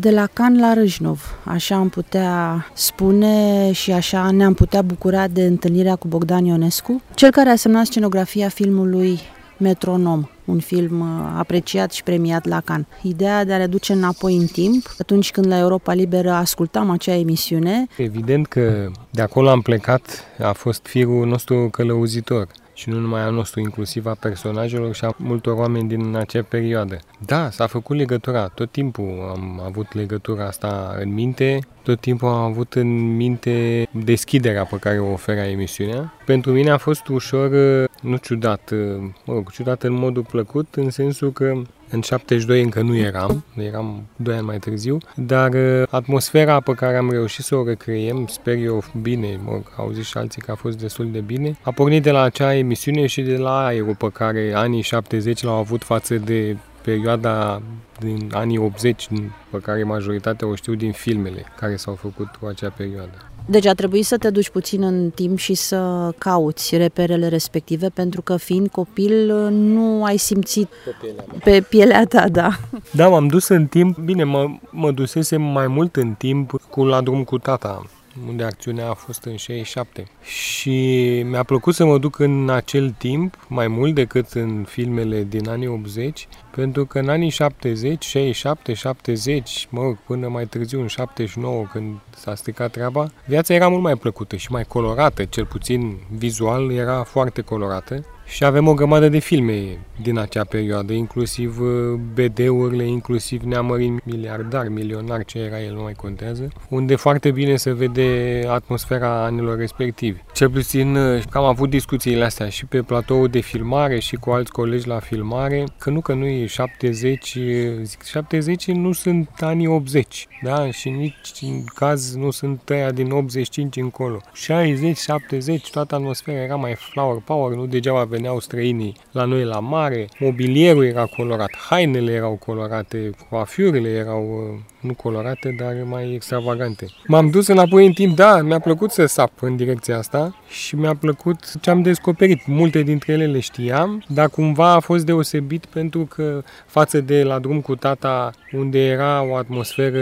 De la Can la Râșnov, așa am putea spune și așa ne-am putea bucura de întâlnirea cu Bogdan Ionescu, cel care a semnat scenografia filmului Metronom, un film uh, apreciat și premiat la Cannes. Ideea de a reduce înapoi în timp, atunci când la Europa Liberă ascultam acea emisiune. Evident că de acolo am plecat, a fost firul nostru călăuzitor și nu numai al nostru, inclusiv a personajelor și a multor oameni din acea perioadă. Da, s-a făcut legătura, tot timpul am avut legătura asta în minte, tot timpul am avut în minte deschiderea pe care o oferea emisiunea. Pentru mine a fost ușor, nu ciudat, mă rog, ciudat în modul plăcut, în sensul că în 72 încă nu eram, eram 2 ani mai târziu, dar uh, atmosfera pe care am reușit să o recreiem, sper eu bine, mă, au zis și alții că a fost destul de bine, a pornit de la acea emisiune și de la aerul pe care anii 70 l-au avut față de perioada din anii 80, pe care majoritatea o știu din filmele care s-au făcut cu acea perioadă. Deci a trebuit să te duci puțin în timp și să cauți reperele respective, pentru că fiind copil nu ai simțit pe pielea, pe pielea ta, da. Da, m-am dus în timp, bine, mă, mă dusesem mai mult în timp cu la drum cu tata unde acțiunea a fost în 67. Și mi-a plăcut să mă duc în acel timp, mai mult decât în filmele din anii 80, pentru că în anii 70, 67, 70, mă, până mai târziu în 79, când s-a stricat treaba, viața era mult mai plăcută și mai colorată, cel puțin vizual era foarte colorată și avem o grămadă de filme din acea perioadă, inclusiv uh, BD-urile, inclusiv Neamărin miliardar, milionar, ce era el, nu mai contează, unde foarte bine se vede atmosfera anilor respectivi. Cel puțin uh, am avut discuțiile astea și pe platoul de filmare și cu alți colegi la filmare, că nu că nu e 70, uh, zic 70 nu sunt anii 80, da? Și nici în caz nu sunt tăia din 85 încolo. 60, 70, toată atmosfera era mai flower power, nu degeaba veneau străinii la noi la mare, mobilierul era colorat, hainele erau colorate, coafiurile erau uh, nu colorate, dar mai extravagante. M-am dus înapoi în timp, da, mi-a plăcut să sap în direcția asta și mi-a plăcut ce am descoperit. Multe dintre ele le știam, dar cumva a fost deosebit pentru că față de la drum cu tata, unde era o atmosferă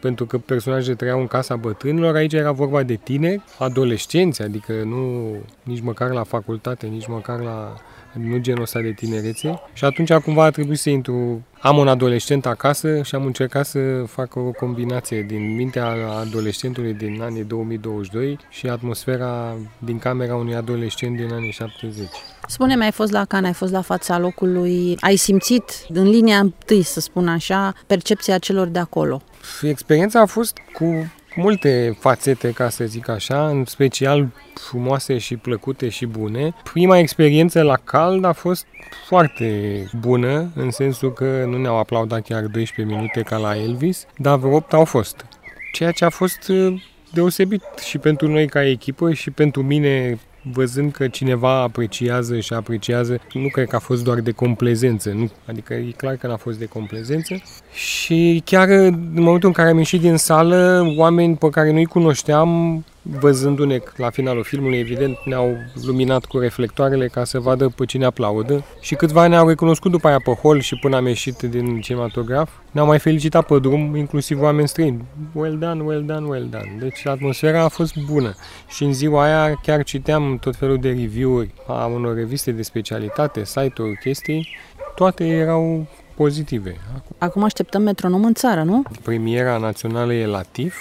pentru că personajele trăiau în casa bătrânilor, aici era vorba de tineri, adolescenți, adică nu nici măcar la facultate, nici măcar la nu genul ăsta de tinerețe. Și atunci cumva a trebuit să intru am un adolescent acasă și am încercat să fac o combinație din mintea adolescentului din anii 2022 și atmosfera din camera unui adolescent din anii 70. Spune-mi, ai fost la Cannes, ai fost la fața locului, ai simțit în linia întâi, să spun așa, percepția celor de acolo? Experiența a fost cu multe fațete, ca să zic așa, în special frumoase și plăcute și bune. Prima experiență la cald a fost foarte bună, în sensul că nu ne-au aplaudat chiar 12 minute ca la Elvis, dar vreo 8 au fost. Ceea ce a fost uh, deosebit și pentru noi ca echipă și pentru mine văzând că cineva apreciază și apreciază, nu cred că a fost doar de complezență, nu, adică e clar că n-a fost de complezență. Și chiar în momentul în care am ieșit din sală, oameni pe care nu-i cunoșteam văzându-ne la finalul filmului, evident, ne-au luminat cu reflectoarele ca să vadă pe cine aplaudă și câțiva ne-au recunoscut după aia pe hol și până am ieșit din cinematograf. Ne-au mai felicitat pe drum, inclusiv oameni străini. Well done, well done, well done. Deci atmosfera a fost bună. Și în ziua aia chiar citeam tot felul de review-uri a unor reviste de specialitate, site-uri, chestii. Toate erau pozitive. Acum așteptăm metronom în țară, nu? Premiera națională e la TIF,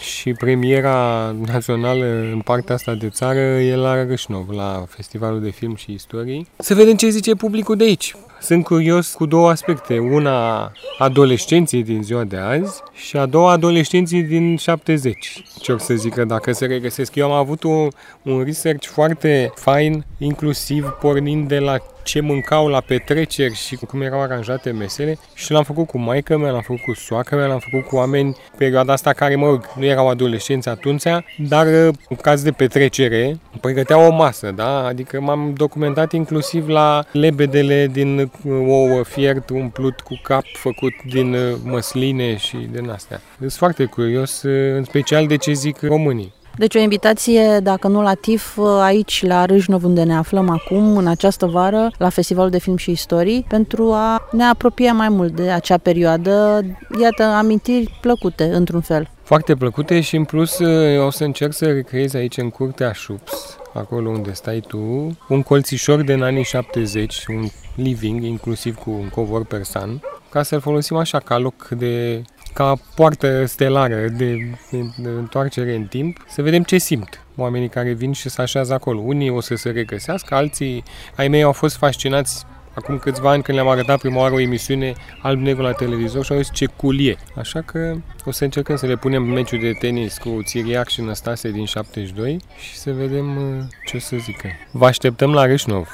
și premiera națională în partea asta de țară e la Râșnov, la Festivalul de Film și Istorie. Să vedem ce zice publicul de aici. Sunt curios cu două aspecte. Una, adolescenții din ziua de azi și a doua, adolescenții din 70. Ce o să zică dacă se regăsesc. Eu am avut un, un research foarte fain, inclusiv pornind de la ce mâncau la petreceri și cum erau aranjate mesele și l-am făcut cu maică mea, l-am făcut cu soacră mea, l-am făcut cu oameni perioada asta care, mă rog, nu erau adolescenți atunci, dar în caz de petrecere pregăteau o masă, da? Adică m-am documentat inclusiv la lebedele din ouă fiert umplut cu cap făcut din măsline și din astea. Sunt foarte curios, în special de ce zic românii. Deci o invitație, dacă nu la TIF, aici la Râșnov, unde ne aflăm acum, în această vară, la Festivalul de Film și Istorii, pentru a ne apropia mai mult de acea perioadă. Iată, amintiri plăcute, într-un fel. Foarte plăcute și în plus o să încerc să recreez aici în curtea Șups, acolo unde stai tu, un colțișor din anii 70, un living, inclusiv cu un covor persan, ca să-l folosim așa ca loc de ca poartă stelară de, de, de întoarcere în timp, să vedem ce simt oamenii care vin și se așează acolo. Unii o să se regăsească, alții ai mei au fost fascinați acum câțiva ani când le-am arătat prima oară o emisiune alb-negru la televizor și au zis ce culie. Așa că o să încercăm să le punem meciul de tenis cu Țiriac și Năstase din 72 și să vedem uh, ce o să zică. Vă așteptăm la Râșnov!